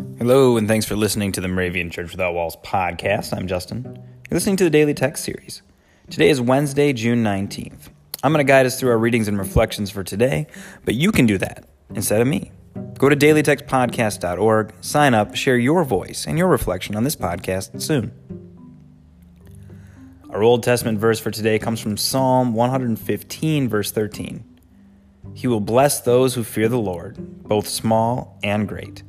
Hello, and thanks for listening to the Moravian Church Without Walls podcast. I'm Justin. You're listening to the Daily Text Series. Today is Wednesday, June 19th. I'm going to guide us through our readings and reflections for today, but you can do that instead of me. Go to dailytextpodcast.org, sign up, share your voice and your reflection on this podcast soon. Our Old Testament verse for today comes from Psalm 115, verse 13. He will bless those who fear the Lord, both small and great.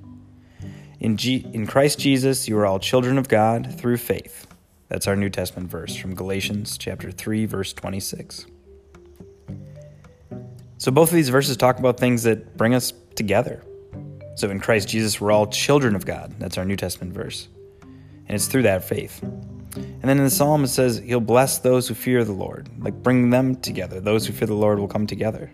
In, G- in Christ Jesus, you are all children of God through faith. That's our New Testament verse from Galatians chapter 3 verse 26. So both of these verses talk about things that bring us together. So in Christ Jesus, we're all children of God. That's our New Testament verse. And it's through that faith. And then in the psalm, it says, He'll bless those who fear the Lord, like bring them together. Those who fear the Lord will come together.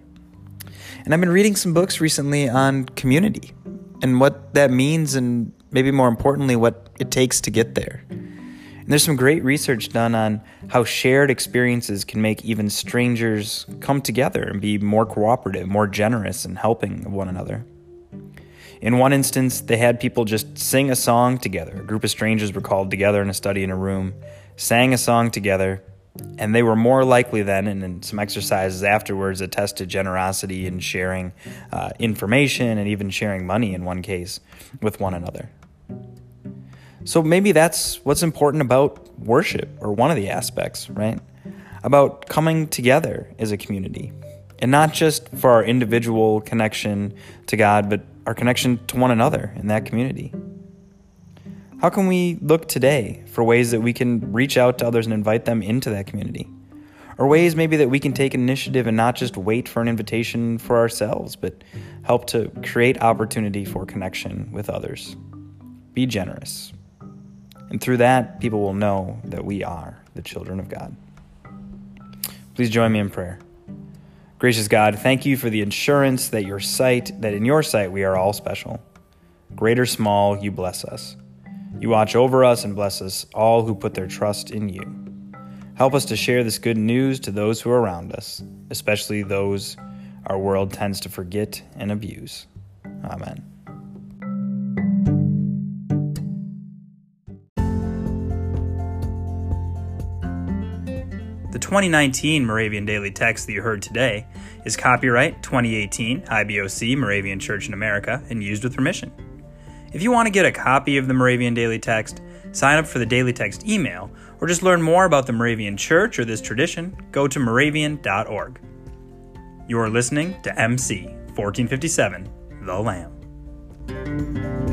And I've been reading some books recently on community and what that means, and maybe more importantly, what it takes to get there. And there's some great research done on how shared experiences can make even strangers come together and be more cooperative, more generous, and helping one another. In one instance, they had people just sing a song together. A group of strangers were called together in a study in a room, sang a song together, and they were more likely then, and in some exercises afterwards, attested generosity and sharing uh, information and even sharing money in one case with one another. So maybe that's what's important about worship, or one of the aspects, right? About coming together as a community. And not just for our individual connection to God, but our connection to one another in that community. How can we look today for ways that we can reach out to others and invite them into that community? Or ways maybe that we can take initiative and not just wait for an invitation for ourselves, but help to create opportunity for connection with others. Be generous. And through that, people will know that we are the children of God. Please join me in prayer. Gracious God, thank you for the assurance that your sight, that in your sight we are all special. Great or small, you bless us. You watch over us and bless us all who put their trust in you. Help us to share this good news to those who are around us, especially those our world tends to forget and abuse. Amen. The 2019 Moravian Daily Text that you heard today is copyright 2018 IBOC Moravian Church in America and used with permission. If you want to get a copy of the Moravian Daily Text, sign up for the Daily Text email, or just learn more about the Moravian Church or this tradition, go to moravian.org. You are listening to MC 1457, The Lamb.